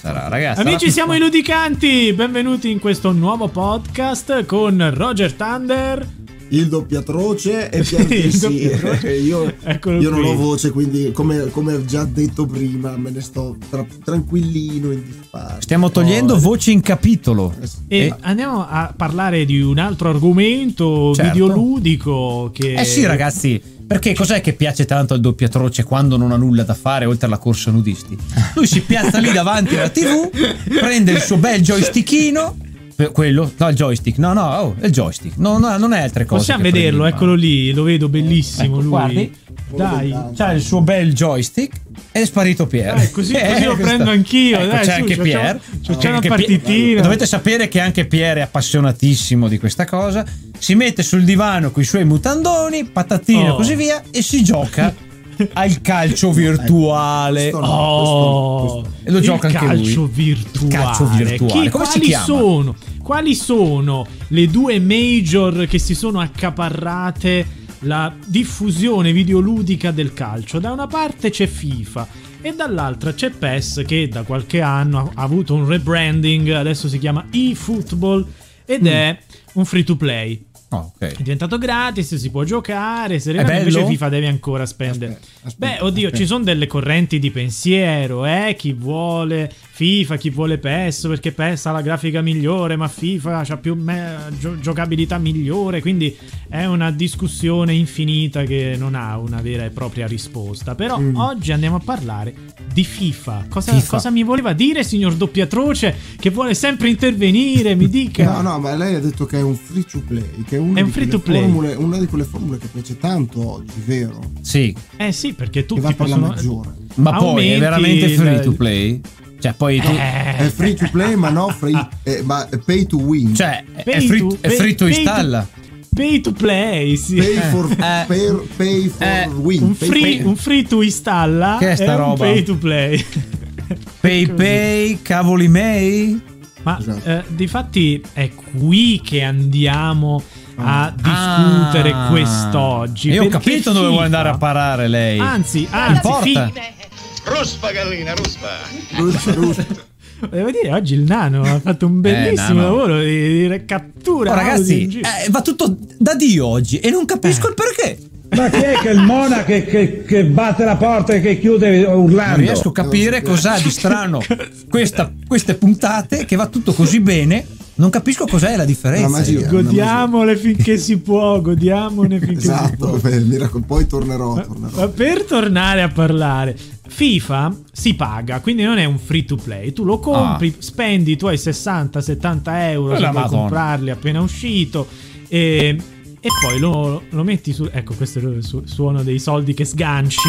sarà, ragazzi. Amici, siamo i Ludicanti. Benvenuti in questo nuovo podcast con Roger Thunder. Il doppiatroce e doppiatroce. io, io non ho voce, quindi come, come già detto prima, me ne sto tra- tranquillino in disparte. Stiamo togliendo Oh, voci in capitolo. E Eh. andiamo a parlare di un altro argomento Certo. videoludico che Eh sì, ragazzi, perché cos'è che piace tanto al doppiatroce quando non ha nulla da fare oltre alla corsa nudisti? Lui si piazza lì davanti alla TV, prende il suo bel joystickino. Eh, Quello, no, il joystick, no, no, oh, è il joystick, no, no, non è altre cose. Possiamo vederlo, prendi eccolo mano. lì, lo vedo bellissimo Ecco, lui. guardi. Dai. C'ha il suo bel joystick è sparito Pier. Dai, così- così lo questa- prendo anch'io, Ecco, dai, c'è su, anche Pier. c'è- c'è una partitina. Dovete sapere che anche Pier è appassionatissimo di questa cosa. Si mette sul divano con i suoi mutandoni, patatine Oh. e così via e si gioca al calcio virtuale. questo no. Oh, questo- questo- E lo gioca anche calcio lui. virtuale. Calcio virtuale. Chi- Come si quali chiama? sono? Quali sono le due major che si sono accaparrate la diffusione videoludica del calcio? Da una parte c'è FIFA e dall'altra c'è PES che da qualche anno ha avuto un rebranding, adesso si chiama eFootball ed Mm. è un free to play. Oh, ok. È diventato gratis, si può giocare, serenamente invece FIFA devi ancora spendere. Aspetta, aspetta, Beh, oddio, aspetta. ci sono delle correnti di pensiero, eh? Chi vuole FIFA, chi vuole PES, perché PES ha la grafica migliore, ma FIFA ha più me- gio- giocabilità migliore, quindi è una discussione infinita che non ha una vera e propria risposta. Però Mm. oggi andiamo a parlare di FIFA. Cosa, FIFA. cosa mi voleva dire, signor doppiatroce, che vuole sempre intervenire? Mi dica. No, no, ma lei ha detto che è un free to play, che è, una È un di play. formule- una di quelle formule che piace tanto oggi, vero? Sì, Eh sì, perché tutti possono... ma poi è veramente free to play? Cioè, poi tu. Eh. È free to play, ma no free, eh, ma pay to win. Cioè, è Pay free, to- è free to pay- pay installa. Pay to play, sì. pay for, Eh. per- pay for Eh. win. un, Pay free, for- un free to installa Che è sta un roba? pay to play. Pay pay, cavoli May. Ma Esatto. eh, difatti è qui che andiamo a discutere Ah. quest'oggi. E ho capito dove FIFA- vuole andare a parare lei. Anzi, anzi, importa. Ruspa gallina, ruspa. Ruspa, ruspa. devo dire, oggi il nano ha fatto un bellissimo Nano. lavoro di, di cattura. Oh, ragazzi, eh, va tutto da Dio oggi e non capisco Eh. il perché. Ma chi è che il Mona che, che- che batte la porta e che chiude Non urlando? riesco a capire cos'ha di strano questa- queste puntate che va tutto così bene. Non capisco cos'è la differenza. La magia. Godiamole finché si può, godiamone finché si può. Esatto, beh, mi raccom- poi tornerò, Ma- tornerò. ma per tornare a parlare, FIFA si paga, quindi non è un free to play. Tu lo compri, spendi i tuoi 60-70 euro Madonna. comprarli appena uscito. E, e poi lo, lo metti su. Ecco, questo è il su- suono dei soldi che sganci.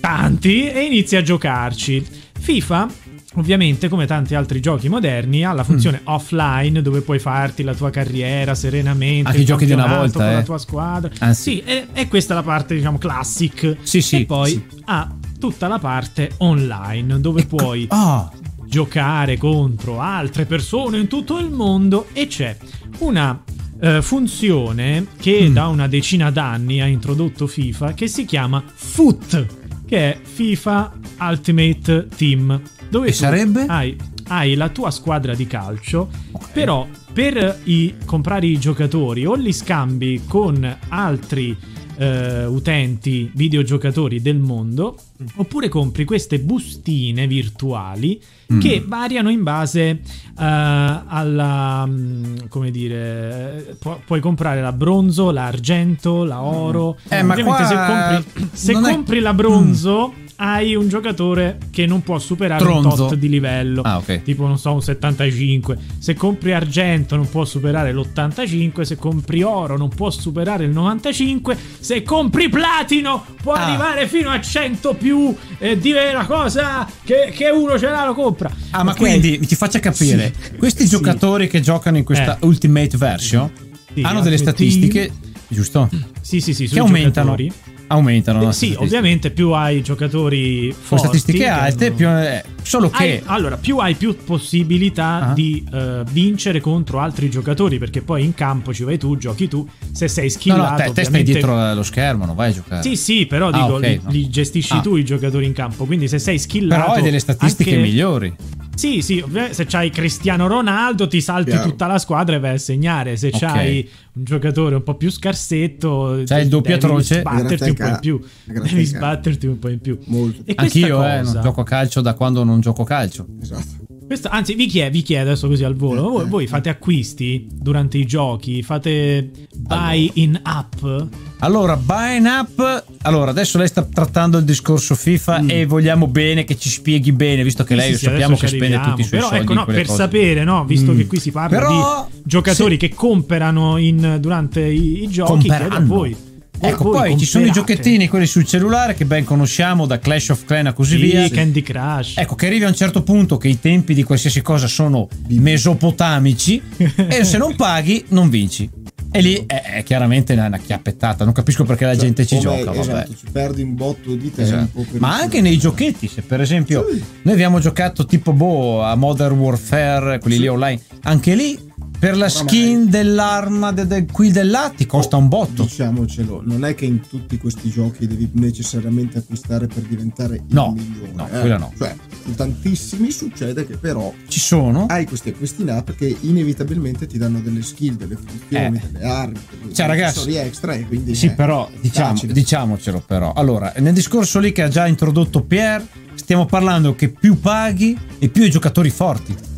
Tanti e inizi a giocarci. FIFA. Ovviamente, come tanti altri giochi moderni, ha la funzione Mm. offline dove puoi farti la tua carriera serenamente. Anche i giochi di una volta, con eh. la tua squadra. Ah, sì. sì, e, e questa è la parte, diciamo, classic. Sì, sì, E poi sì. ha tutta la parte online dove puoi Ah, giocare contro altre persone in tutto il mondo e c'è una eh, funzione che Mm. da una decina d'anni ha introdotto FIFA che si chiama FUT, che è FIFA Ultimate Team. Dove E sarebbe? Hai, hai la tua squadra di calcio, però per i- comprare i giocatori o li scambi con altri eh, utenti, videogiocatori del mondo, oppure compri queste bustine virtuali Mm. che variano in base eh, alla mm, come dire eh, pu- puoi comprare la bronzo, l'argento, la oro. Eh, ma Ovviamente qua se compri, se non è- compri la bronzo hai un giocatore che non può superare un Tronzo. tot di livello. Ah, ok. Tipo, non so, un 75. Se compri argento non può superare l'85. Se compri oro non può superare il 95. Se compri platino può Ah. arrivare fino a 100 più. E dire una cosa che, che uno ce l'ha lo compra. Ah, ma quindi ti faccio capire: Sì. questi Sì. giocatori che giocano in questa Eh. Ultimate Version Sì, hanno delle statistiche, giusto? Sì, sì, sì, che aumentano giocatori. Aumentano. Eh, sì, ovviamente più hai giocatori Con forti statistiche che alte, più, eh, solo che Hai- allora, più hai più possibilità Ah. di eh, vincere contro altri giocatori, perché poi in campo ci vai tu, giochi tu, se sei no, skillato no, te, te stai dietro allo schermo, non vai a giocare. Sì, sì, però Ah, dico, ok, li, no. li gestisci Ah. tu i giocatori in campo, quindi se sei skillato Però hai delle statistiche anche- migliori. Sì, sì, se c'hai Cristiano Ronaldo ti salti Chiaro. tutta la squadra e vai a segnare, se Ok. c'hai un giocatore un po' più scarsetto C'hai il doppio devi atroce. sbatterti un po' in più. Devi sbatterti un po' in più. Molto. E Anch'io, cosa, eh, non gioco a calcio da quando non gioco a calcio. Esatto. Questo- anzi, vi chiedo, vi chiedo adesso così al volo: Eh, voi, eh. voi fate acquisti durante i giochi? Fate buy in app? Allora, buying up. Allora, adesso lei sta trattando il discorso FIFA e vogliamo bene che ci spieghi bene, visto che Mm. Sì, lei sì, sappiamo che spende tutti i suoi Però soldi ecco, in no, per cose. sapere, no, visto Mm. che qui si parla Però, di giocatori sì. che comprano in- durante i, i giochi, chiedo a voi. Ecco, voi poi ci sono i giochettini, quelli sul cellulare che ben conosciamo da Clash of Clan e così Sì, via. Candy Crush. Ecco, che arrivi a un certo punto che i tempi di qualsiasi cosa sono mesopotamici e se non paghi non vinci. E lì è, è chiaramente una, chiappettata. Non capisco perché la Cioè, gente ci gioca. Vabbè. Esatto, ci perdi un botto di tempo. Esatto. per Ma anche nei giochetti, se per esempio noi abbiamo giocato tipo boh a Modern Warfare, quelli lì online, anche lì per la skin dell'arma de- de- qui del là ti costa un botto. Diciamocelo, non è che in tutti questi giochi devi necessariamente acquistare per diventare il No, migliore. no, eh. quella no. Cioè, in tantissimi succede che però Ci sono? hai questi acquisti in app che inevitabilmente ti danno delle skill, delle funzioni, Eh. delle armi, delle Cioè, ragazzi, extra e quindi Sì, eh, però diciamo, diciamocelo però. Allora, nel discorso lì che ha già introdotto Pierre, stiamo parlando che più paghi e più i giocatori forti.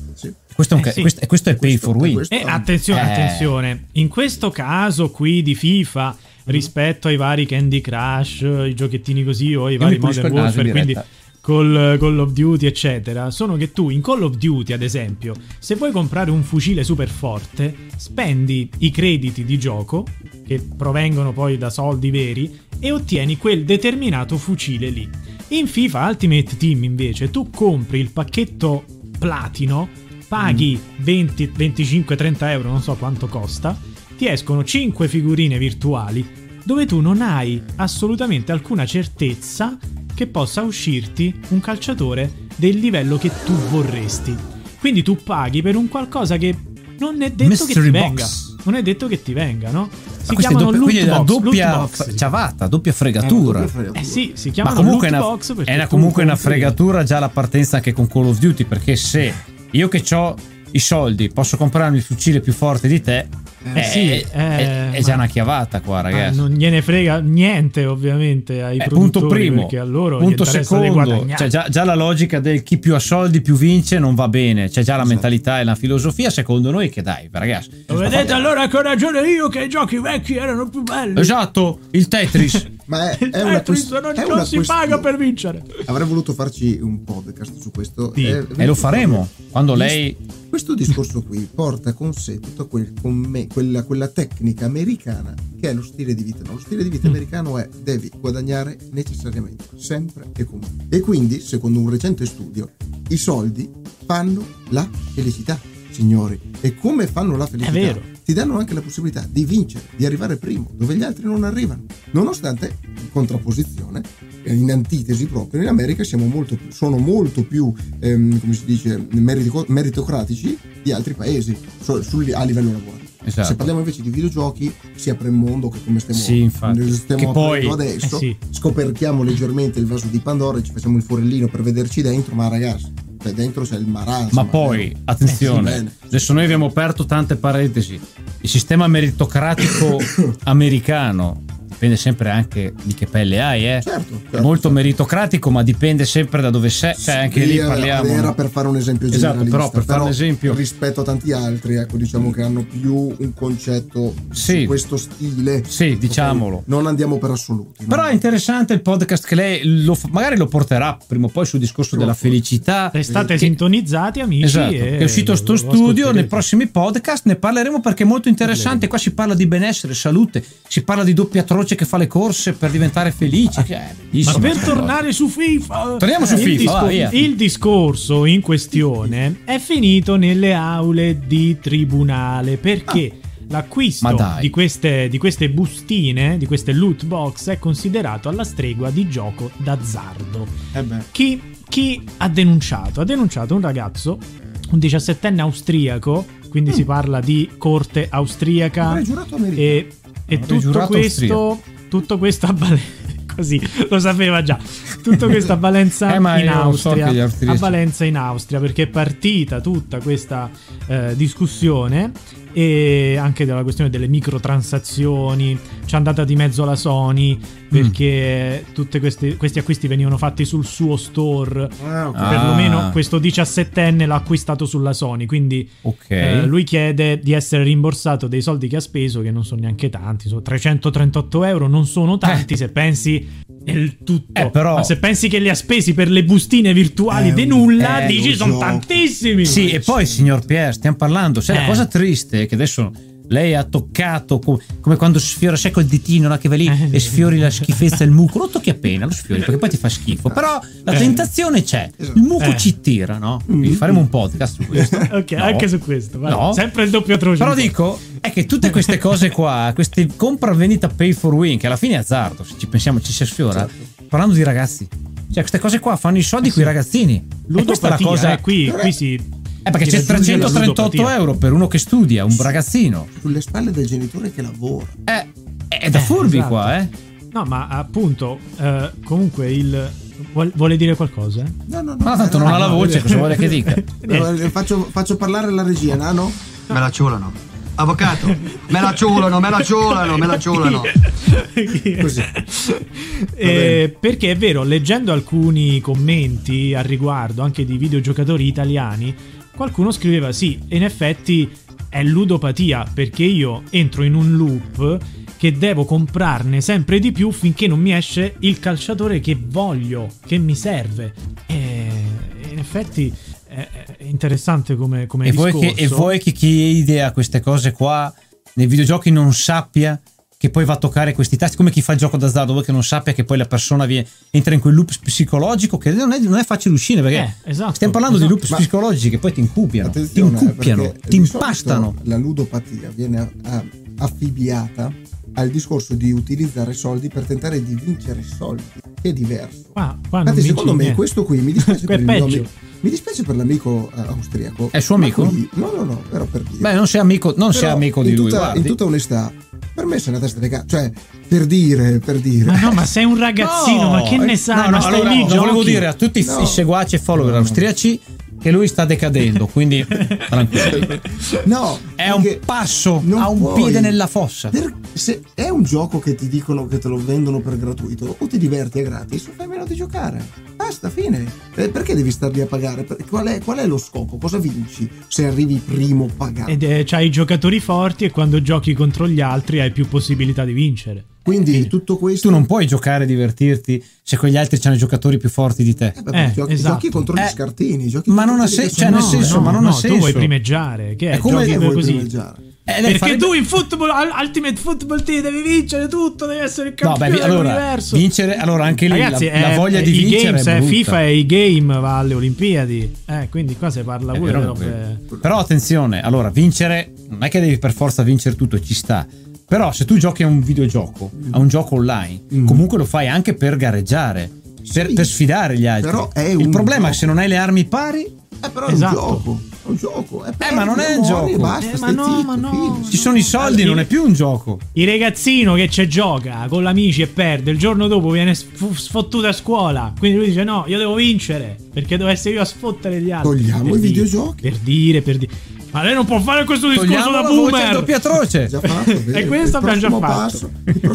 Questo è, un Eh ca- sì. questo, questo è pay Questo- for win. questo- E attenzione, Eh. attenzione, in questo caso qui di FIFA rispetto ai vari Candy Crush, i giochettini così o i vari mi pulisco Modern Warfare, quindi col Call of Duty eccetera, sono che tu in Call of Duty ad esempio, se vuoi comprare un fucile super forte, spendi i crediti di gioco che provengono poi da soldi veri e ottieni quel determinato fucile lì. In FIFA Ultimate Team invece tu compri il pacchetto platino, paghi 20, 25, 30 euro, non so quanto costa, ti escono 5 figurine virtuali dove tu non hai assolutamente alcuna certezza che possa uscirti un calciatore del livello che tu vorresti. Quindi tu paghi per un qualcosa che non è detto che Mystery ti box. venga. Non è detto che ti venga, no? Si chiamano doppia, loot box, doppia loot box. ciavata, doppia Eh, fregatura. doppia fregatura. Eh sì, si Ma chiamano comunque è loot una, box perché è una- comunque una fregatura già la partenza anche con Call of Duty. Perché se io che ho i soldi posso comprarmi il fucile più forte di te, Eh, eh, sì, è, eh, è già una chiavata qua, ragazzi. non gliene frega niente, ovviamente, ai Eh, punto primo, perché a loro punto secondo, cioè già, già la logica del chi più ha soldi più vince non va bene, c'è già la Esatto. mentalità e la filosofia secondo noi che dai ragazzi. Lo vedete allora che ho ragione io che i giochi vecchi erano più belli. Esatto, il Tetris. Ma è, Il è una, Tetris quest- non, è non una si paga per vincere. Avrei voluto farci un podcast su questo. Sì, Eh, e lo faremo quando lei Questo discorso qui porta con sé tutta quel- con me- quella, quella tecnica americana che è lo stile di vita. no? Lo stile di vita Mm. americano è devi guadagnare necessariamente, sempre e comunque. E quindi, secondo un recente studio, i soldi fanno la felicità, signori. E come fanno la felicità? vero. Ti danno anche la possibilità di vincere, di arrivare primo, dove gli altri non arrivano. Nonostante, in contrapposizione, eh, in antitesi proprio, in America siamo molto più, sono molto più, ehm, come si dice, merito- meritocratici di altri paesi so- sul- a livello lavorativo. Esatto. Se parliamo invece di videogiochi, si apre il mondo che come stiamo, Sì, stiamo Che poi- aprendo adesso, eh sì. scoperchiamo leggermente il vaso di Pandora e ci facciamo il forellino per vederci dentro, ma ragazzi, cioè dentro c'è il marasma. Ma poi, eh. attenzione, Eh, sì, adesso noi abbiamo aperto tante parentesi. Il sistema meritocratico americano dipende sempre anche di che pelle hai, eh. Certo, È certo, molto certo. meritocratico, ma dipende sempre da dove sei. Cioè, anche Sì, lì parliamo. Era no? per fare un esempio Esatto, generalista, però per fare un esempio- rispetto a tanti altri, ecco, diciamo che hanno più un concetto Sì. su questo stile. Sì, diciamolo. Non andiamo per assoluti. no? Però è interessante il podcast che lei lo fa- magari lo porterà prima o poi sul discorso della felicità. Restate Che- sintonizzati, amici. Esatto, e è uscito sto studio, nei prossimi podcast ne parleremo perché è molto interessante, qua si parla di benessere, salute, si parla di doppia atroce che fa le corse per diventare felice, cioè, è Ma per cosa. tornare su FIFA, Torniamo su il FIFA, va, via. il discorso in questione è finito nelle aule di tribunale perché Ah. l'acquisto di queste, di queste bustine, di queste loot box, è considerato alla stregua di gioco d'azzardo. Eh beh. Chi, chi ha denunciato? Ha denunciato un ragazzo, un 17enne austriaco, quindi si parla di corte austriaca. Avrei giurato americano. E, e tutto questo, tutto questo avvale- Così lo sapeva già. Tutto questo a Valenza Eh, in so Austria. austriaci- a Valenza in Austria perché è partita tutta questa eh, discussione e anche della questione delle microtransazioni. C'è andata di mezzo la Sony perché tutti questi acquisti venivano fatti sul suo store. Ah, ok. Ah. Perlomeno questo 17enne l'ha acquistato sulla Sony. Quindi Ok. eh, lui chiede di essere rimborsato dei soldi che ha speso, che non sono neanche tanti. Sono 338 euro, non sono tanti se pensi nel tutto. Eh, però- Ma se pensi che li ha spesi per le bustine virtuali È di nulla, è dici sono tantissimi. Sì, e poi, signor Pierre, stiamo parlando. Sai, la Eh. cosa triste è che adesso lei ha toccato co- come quando sfiora sai col ditino no, che va lì Eh. e sfiori la schifezza del muco. Lo tocchi appena, lo sfiori perché poi ti fa schifo. Però la Eh. tentazione c'è. Il muco Eh. ci tira, no? Quindi faremo un podcast su questo. Ok, No. anche su questo. vai. No. Sempre il doppio atroce. Però dico, è che tutte queste cose qua, queste compra-vendita pay for win, che alla fine è azzardo, se ci pensiamo, ci si sfiora, parlando di ragazzi. Cioè, queste cose qua fanno i soldi con i ragazzini. E questa è la cosa. eh, qui, qui si. Eh, perché c'è raggiunge la 338 ludopatia. euro per uno che studia, un ragazzino. Sulle spalle del genitore che lavora. Eh, è da Eh, furbi esatto. qua, eh. No, ma appunto, eh, comunque il. vuol- Vuole dire qualcosa? No, no, no. Ma tanto non ha la voce, cosa vuole che dica? Eh, Faccio, faccio parlare la regia, Nano? Me la ciulano. Avvocato, me la ciulano, me la ciulano, me la ciulano. Così. Eh, perché è vero, leggendo alcuni commenti al riguardo, anche di videogiocatori italiani, qualcuno scriveva sì, in effetti è ludopatia, perché io entro in un loop che devo comprarne sempre di più finché non mi esce il calciatore che voglio, che mi serve. E in effetti è interessante come, come E vuoi, che, discorso. e vuoi che chi idea queste cose qua nei videogiochi non sappia che poi va a toccare questi tasti, come chi fa il gioco d'azzardo, vuoi che non sappia che poi la persona vie- entra in quel loop psicologico che non è, non è facile uscire perché Eh, esatto, stiamo parlando esatto. di loop Ma- psicologici che poi ti incuppiano, ti eh, incuppiano, ti impastano. La ludopatia viene affibbiata al discorso di utilizzare soldi per tentare di vincere soldi, che è diverso. Qua, qua non Infatti, secondo me, niente. questo qui mi dispiace è per il amico. Mi dispiace per l'amico eh, austriaco. È suo ma amico? qui- no, no, no, però per dire. Beh, non sei amico, non sei Però, amico in di lui, tutta, guardi. in tutta onestà, per me sei una testa di cazzo. Cioè, per dire, per dire. Ma no, ma sei un ragazzino, No, ma che ne eh, sai? no, ma no, stai allora, lì, volevo dire a tutti i- No. i seguaci e follower No, no. austriaci che lui sta decadendo, quindi tranquillo. No, È un passo, ha un puoi- piede nella fossa. per- se è un gioco che ti dicono che te lo vendono per gratuito o ti diverti a gratis o fai meno di giocare basta fine Eh, perché devi star lì a pagare qual è, qual è lo scopo cosa vinci se arrivi primo pagato Ed è, c'hai i giocatori forti e quando giochi contro gli altri hai più possibilità di vincere. Quindi tutto questo Tu non puoi giocare e divertirti se quegli altri hanno i giocatori più forti di te. Eh, vabbè, Eh, giochi, esatto. giochi contro Eh, gli scartini giochi ma non ha che cioè, nel senso, ma non ha no, senso. tu vuoi primeggiare, che è, È come- giochi così. primeggiare? Eh, Perché farebbe- tu in football, al- Ultimate Football Team devi vincere tutto, devi essere il No, campione beh, vi- allora, dell'universo. vincere, allora anche lì Ragazzi, la, la eh, voglia eh, di vincere games, è eh, brutta. FIFA e i game va alle Olimpiadi. Eh, quindi qua si parla È pure vero, è robe. Però attenzione, allora vincere non è che devi per forza vincere tutto, ci sta. Però se tu giochi a un videogioco, a un gioco online, comunque lo fai anche per gareggiare, per, Mm. Sì. per sfidare gli altri. Però è Il un problema è gioco. che se non hai le armi pari, Eh, però Esatto. è un gioco è un gioco eh, ma non è un gioco. basta, Eh, ma no, zitto, ma no. ci sono i soldi, Allora, non è più un gioco. Il ragazzino che ci gioca con l'amici e perde, il giorno dopo viene sf- sfottuto a scuola. Quindi lui dice: No, io devo vincere perché devo essere io a sfottere gli altri. Togliamo Per i dire- videogiochi. Per dire, per dire. Ma lei non può fare questo discorso da boomer. doppio atroce. Già fatto, E vedi? questo abbiamo già fatto. passo-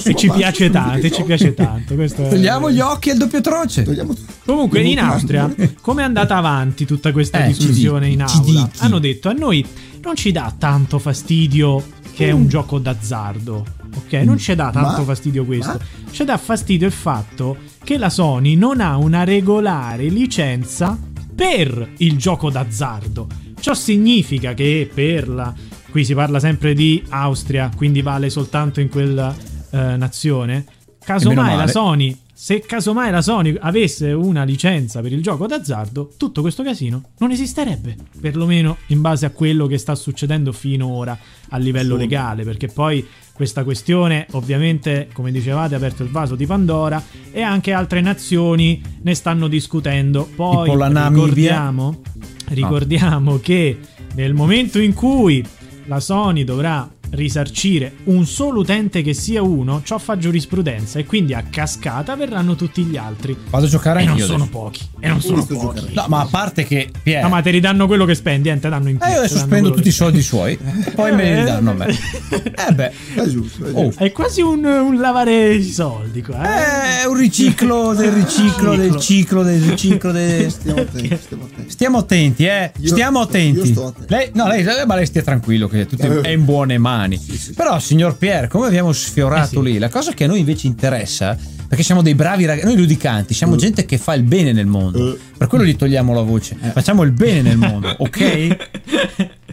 E ci piace tanto, e ci piace tanto. Questo è- Togliamo gli occhi al doppio atroce. Togliamo. Comunque in Austria, come è andata avanti tutta questa Eh, discussione ci in aula? Hanno detto a noi non ci dà tanto fastidio che è un gioco d'azzardo. Ok, non ci dà tanto Ma- fastidio questo. ma- Ci dà fastidio il fatto che la Sony non ha una regolare licenza per il gioco d'azzardo. Ciò significa che per la qui si parla sempre di Austria, quindi vale soltanto in quella eh, nazione. Casomai la. Sony se casomai la Sony avesse una licenza per il gioco d'azzardo, tutto questo casino non esisterebbe, perlomeno in base a quello che sta succedendo finora a livello legale, perché poi questa questione. Ovviamente, come dicevate, ha aperto il vaso di Pandora e anche altre nazioni ne stanno discutendo. Poi ricordiamo, ricordiamo che nel momento in cui la Sony dovrà risarcire un solo utente che sia uno, ciò fa giurisprudenza e quindi a cascata verranno tutti gli altri. Vado a giocare E non anch'io. sono adesso. pochi. E non sono pochi. giocare. No, ma a parte che Pier, No, ma te ridanno quello che spendi, eh, te danno in più. eh, io spendo tutti i soldi suoi, poi me li danno a me. Eh beh, È giusto, è Oh. giusto. È quasi un, un lavare i soldi qua. Eh? è un riciclo del riciclo del ciclo del riciclo del... Stiamo attenti, stiamo attenti. Stiamo attenti, eh. Io- Stiamo attenti. io sto attento. Lei, no, lei, ma lei stia tranquillo, che tutto Eh. è in buone mani. Sì. Però, signor Pier, come abbiamo sfiorato Eh lì, la cosa che a noi invece interessa, perché siamo dei bravi ragazzi, noi ludicanti, siamo gente che fa il bene nel mondo. Eh. Per quello gli togliamo la voce. Facciamo il bene nel mondo, ok?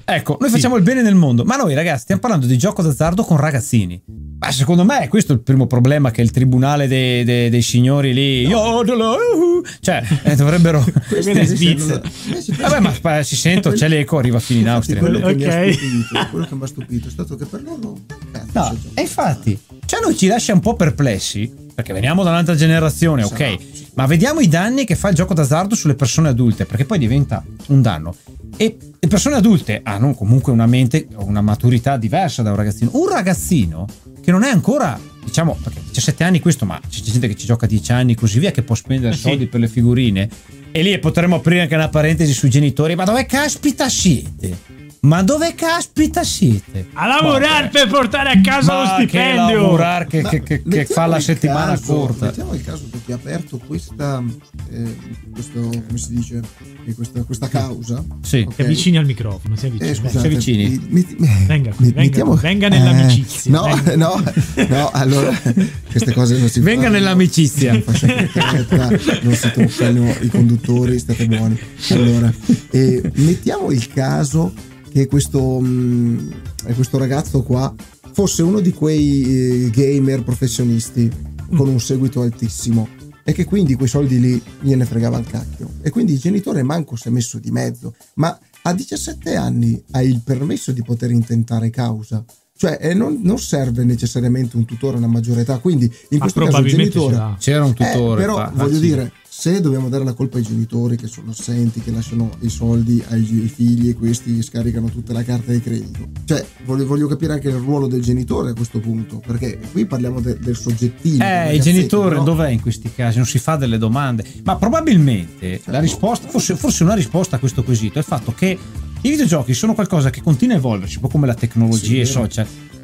Ecco, noi facciamo il bene nel mondo, ma noi ragazzi stiamo parlando di gioco d'azzardo con ragazzini. Ma secondo me questo è il primo problema che il tribunale dei, dei- dei signori lì, uhu, cioè, eh, dovrebbero... Svizzera. eh, Vabbè, ma si sento, c'è l'eco, arriva fino in Austria. quello che mi ha Ok. stupito, quello che mi ha stupito è stato che per loro No, e infatti, cioè noi ci lascia un po' perplessi, perché veniamo da un'altra generazione, ok? Ma vediamo i danni che fa il gioco d'azzardo sulle persone adulte, perché poi diventa un danno. E le persone adulte hanno comunque una mente, una maturità diversa da un ragazzino. Un ragazzino che non è ancora, diciamo, perché 17 anni questo, ma c'è gente che ci gioca a 10 anni e così via, che può spendere Eh sì. soldi per le figurine. E lì potremmo aprire anche una parentesi sui genitori, ma dove caspita siete? Ma dove caspita siete? A lavorare per portare a casa lo Ma che stipendio. lavorare che, che- che- che fa la settimana caso- corta. Mettiamo il caso che ti ha aperto questa, eh, questo, come si dice, eh, questa, questa causa. Sì. ok? Ti avvicini al microfono, si avvicini. Eh, scusate, si avvicini. mi- mi- Venga qui, mi- venga mettiamo- qui, venga nell'amicizia, no, venga. no, no, allora queste cose non si Venga fanno. nell'amicizia. Non non si toccano i conduttori, state buoni. Allora, eh, mettiamo il caso che questo, mh, questo ragazzo qua fosse uno di quei eh, gamer professionisti con un seguito altissimo e che quindi quei soldi lì gliene fregava il cacchio e quindi il genitore manco si è messo di mezzo ma a 17 anni hai il permesso di poter intentare causa cioè eh, non, non serve necessariamente un tutore a una maggiore età quindi in Ma questo caso il genitore. C'era un eh, tutore. però fa- voglio sì. dire, se dobbiamo dare la colpa ai genitori che sono assenti, che lasciano i soldi ai, figli e questi scaricano tutta la carta di credito, cioè voglio, voglio capire anche il ruolo del genitore a questo punto, perché qui parliamo de- del soggettivo. Eh, il genitore no? dov'è in questi casi? Non si fa delle domande. Ma probabilmente la risposta, forse, forse una risposta a questo quesito è il fatto che i videogiochi sono qualcosa che continua a evolversi, un po' come la tecnologia Sì, e i vero.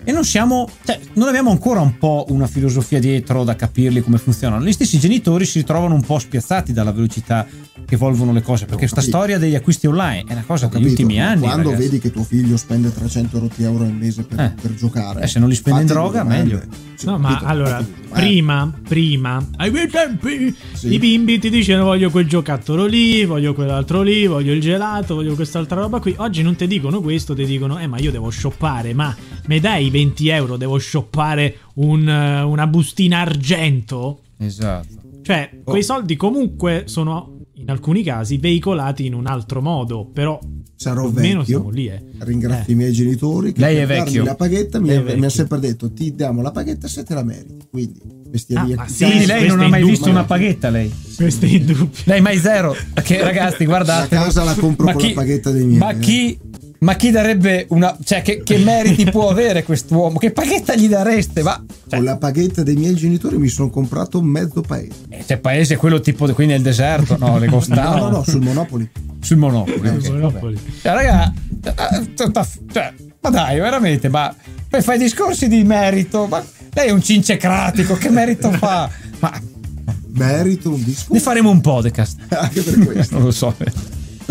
E non siamo, cioè, non abbiamo ancora un po' una filosofia dietro da capirli come funzionano. Gli stessi genitori si ritrovano un po' spiazzati dalla velocità che evolvono le cose, perché questa storia degli acquisti online è una cosa Ho degli capito, ultimi ma anni. Quando ragazzi. vedi che tuo figlio spende 300 rotti euro al mese per, Eh. per giocare, Eh, se non li spende in droga, meglio. Sì, No, ma capito, allora, domande. prima, prima, ai miei tempi, Sì. i bimbi ti dicevano voglio quel giocattolo lì, voglio quell'altro lì, voglio il gelato, voglio quest'altra roba qui. Oggi non ti dicono questo, ti dicono, eh ma io devo shoppare, ma mi dai i 20 euro, devo shoppare un, eh, una bustina argento? Esatto. Cioè, Oh. quei soldi comunque sono, in alcuni casi, veicolati in un altro modo, però Sarò vecchio. siamo lì, eh. Ringrazio i miei genitori che Lei è vecchio. la paghetta mi, è mi ha sempre detto ti diamo la paghetta se te la meriti quindi bestieria Ah, ma chi sì, Quindi lei non ha mai visto una paghetta, lei? Questo è indubbio. Lei mai zero. Che ragazzi, guardate. La casa la compro con la paghetta dei miei, Ma eh. Ma chi darebbe una. Cioè, che, che meriti può avere quest'uomo? Che paghetta gli dareste? Ma. Cioè, con la paghetta dei miei genitori mi sono comprato mezzo paese eh, c'è paese quello tipo qui nel deserto, no? Le no costano. no no sul Monopoli Sul Monopoli. Eh, ok, sul Monopoli. Cioè, raga, eh, cioè, ma dai, veramente, ma poi fai discorsi di merito, ma lei è un cincecratico, che merito fa? Ma merito un disco ne faremo un podcast. anche per questo Non lo so.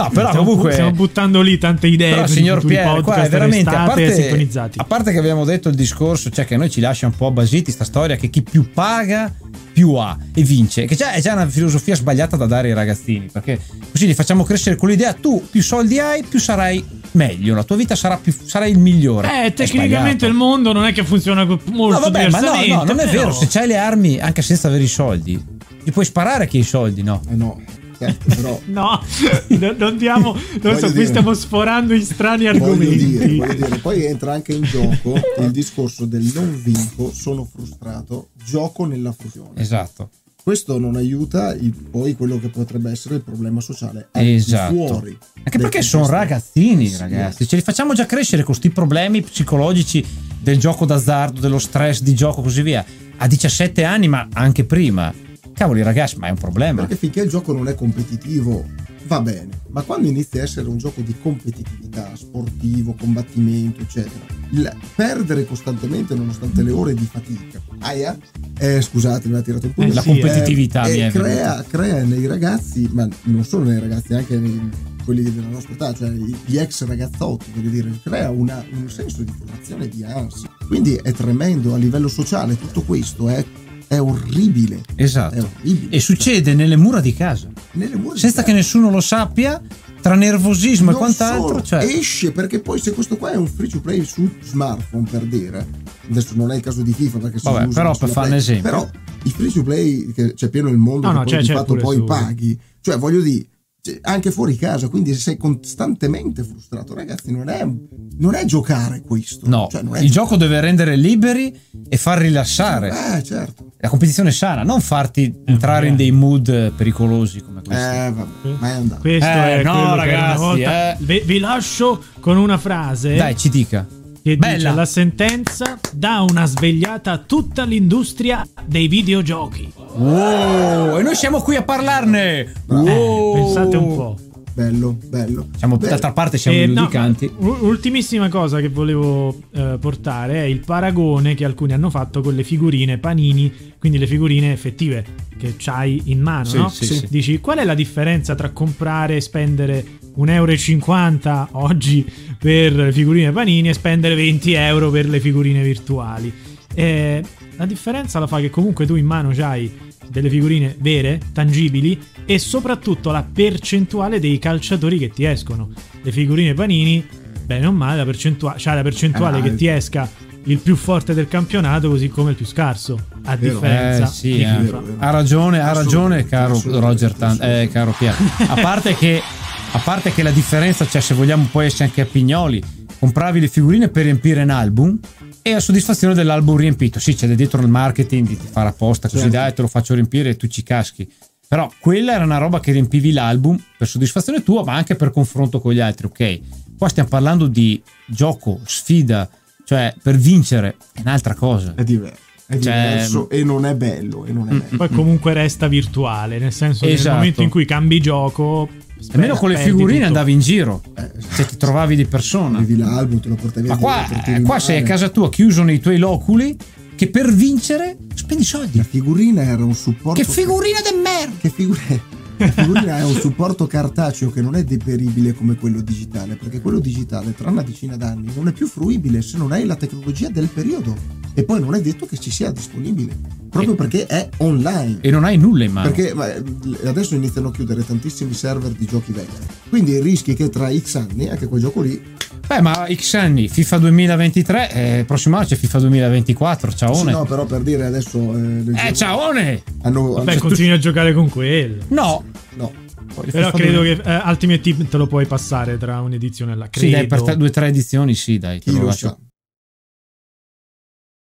No, però stiamo, comunque stiamo buttando lì tante idee Però signor futuri Pier, qua è veramente a parte, sintonizzati. a parte che abbiamo detto il discorso, cioè che a noi ci lascia un po' basiti sta storia che chi più paga più ha e vince, che già è già una filosofia sbagliata da dare ai ragazzini, perché così li facciamo crescere con l'idea tu più soldi hai, più sarai meglio, la tua vita sarà più sarai il migliore. Eh, tecnicamente il mondo non è che funziona molto No, vabbè, ma no, diversamente. no, non è però- vero. Se c'hai le armi, anche senza avere i soldi, Gli puoi sparare a chi ha i soldi, no? Eh no, certo, però No, no, non diamo. Non so, qui dire- stiamo sforando in strani voglio argomenti. dire, voglio dire, poi entra anche in gioco il discorso del non vinco, sono frustrato, gioco nella fusione. Esatto. Questo non aiuta il- poi quello che potrebbe essere il problema sociale Esatto. fuori. Anche perché sono ragazzini, Sì, ragazzi. Ce li facciamo già crescere con questi problemi psicologici del gioco d'azzardo, dello stress di gioco, così via. A 17 anni, ma anche prima. Cavoli, ragazzi, ma è un problema. Perché finché il gioco non è competitivo va bene, ma quando inizia a essere un gioco di competitività, sportivo, combattimento, eccetera, il perdere costantemente nonostante le ore di fatica, aia, eh, scusate, mi ha tirato un po' Eh, La sì, competitività eh, mi e è crea, crea nei ragazzi, ma non solo nei ragazzi, anche nei quelli della nostra età, cioè gli ex ragazzotti, voglio dire, crea una- un senso di frustrazione e di ansia. Quindi è tremendo a livello sociale, tutto questo è, è orribile. È Esatto. orribile. E succede nelle mura di casa. Nelle mura di Senza che casa. nessuno lo sappia, tra nervosismo e Non quant'altro. solo, Cioè, esce perché poi se questo qua è un free to play su smartphone per dire adesso non è il caso di FIFA perché si Vabbè, però per fare un esempio. però i free to play che c'è pieno il mondo No, che no, poi c'è- di c'è fatto pure poi su- paghi cioè voglio dire cioè, anche fuori casa quindi sei costantemente frustrato ragazzi non è, non è giocare questo no, Cioè, non è il gioco deve rendere liberi e far rilassare. eh certo La competizione sana, non farti entrare in dei mood pericolosi come questo. eh vabbè ma è andato Questo Eh, è no, ragazzi, volta. eh. Vi, vi lascio con una frase Dai, ci dica. Che Bella. dice la sentenza dà una svegliata a tutta l'industria dei videogiochi. Wow, e noi siamo qui a parlarne. Wow. Eh, pensate un po'. bello bello Siamo, Beh, d'altra parte siamo Eh, i no, ultimissima cosa che volevo eh, portare è il paragone che alcuni hanno fatto con le figurine panini, quindi le figurine effettive che c'hai in mano, Sì, no? sì, sì. Dici qual è la differenza tra comprare e spendere 1,50 euro oggi per le figurine panini e spendere 20 euro per le figurine virtuali? Eh, la differenza la fa che comunque tu in mano c'hai delle figurine vere, tangibili e soprattutto la percentuale dei calciatori che ti escono. Le figurine panini, bene o male, la percentuale, c'hai la percentuale Ah, che ti esca il più forte del campionato così come il più scarso. A Vero. differenza Eh, sì, di eh. Ha ragione, ha ragione, caro Roger Tan- eh, caro Pier. A parte che a parte che la differenza, cioè se vogliamo poi essere anche a pignoli, compravi le figurine per riempire un album e a soddisfazione dell'album riempito. Sì, c'è dietro il marketing di fare apposta, così Certo. dai, te lo faccio riempire e tu ci caschi. Però quella era una roba che riempivi l'album per soddisfazione tua, ma anche per confronto con gli altri, ok? Qua stiamo parlando di gioco, sfida, cioè per vincere è un'altra cosa. è diverso è Cioè- diverso e non è bello e non è bello Poi comunque resta virtuale, nel senso che Esatto. nel momento in cui cambi gioco... Almeno con le figurine tutto. andavi in giro, Eh, se ti trovavi di persona. avevi l'album te lo portavi Ma qua, eh, qua sei a casa tua chiuso nei tuoi loculi che per vincere spendi soldi. La figurina era un supporto. Che figurina de merda! Che figurina. La figurina è un supporto cartaceo che non è deperibile come quello digitale, perché quello digitale tra una decina d'anni non è più fruibile se non hai la tecnologia del periodo. E poi non è detto che ci sia disponibile, proprio E- perché è online. E non hai nulla in mano. Perché ma, adesso iniziano a chiudere tantissimi server di giochi vecchi. Quindi rischi che tra X anni anche quel gioco lì. Beh, ma X anni, FIFA 2023, eh, prossimo anno c'è FIFA 2024, Sì, ciaone. no, però per dire adesso. Eh, eh, ciaone! Hanno, Beh, hanno- continui a giocare con quello. No! No. Però credo che eh, Ultimate Team te lo puoi passare tra un'edizione e la credo. Sì, dai, per due o tre edizioni sì, dai. te Chi lo lascio. sa?